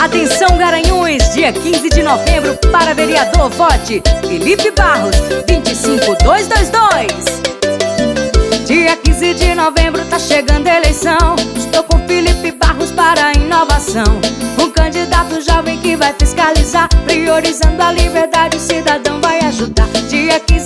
Atenção Garanhuns, dia 15 de novembro para vereador vote Felipe Barros 25222. Dia 15 de novembro tá chegando a eleição. Estou com Felipe Barros para a inovação. Um candidato jovem que vai fiscalizar, priorizando a liberdade, o cidadão vai ajudar. Dia 15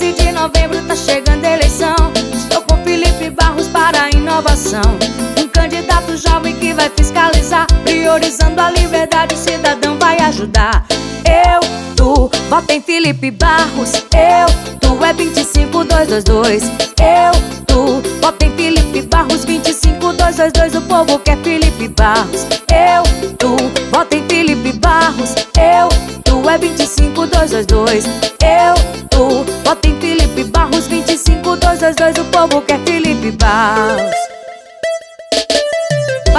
ajudar. Eu, tu, vota em Felipe Barros. Eu, tu é 25222. Eu, tu, vota em Felipe Barros 25222. O povo quer Felipe Barros. Eu, tu, vota em Felipe Barros. Eu, tu é 25222. Eu, tu, vota em Felipe Barros 25222. O povo quer Felipe Barros.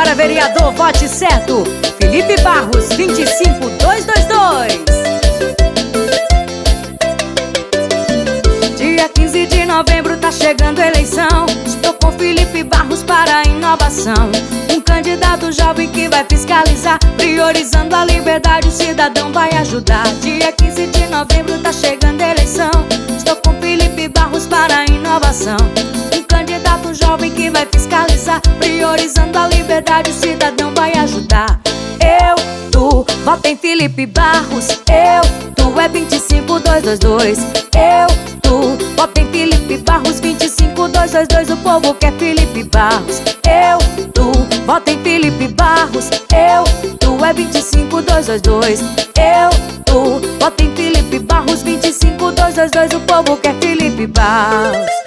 Para vereador, vote certo. Felipe Barros 25222. Dia 15 de novembro tá chegando a eleição. Estou com Felipe Barros para a inovação. Um candidato jovem que vai fiscalizar, priorizando a liberdade, o cidadão vai ajudar. Dia 15 de novembro tá chegando a eleição. Estou com Felipe Barros para a inovação. Um liberdade, o cidadão vai ajudar. Eu, tu, vota em Felipe Barros. Eu, tu é 25222. Eu, tu, vota em Felipe Barros 25222. O povo quer Felipe Barros. Eu, tu, vota em Felipe Barros. Eu, tu é 25222. Eu, tu, vota em Felipe Barros 25222. O povo quer Felipe Barros.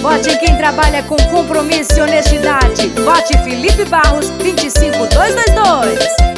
Vote quem trabalha com compromisso e honestidade. Vote Felipe Barros 25222.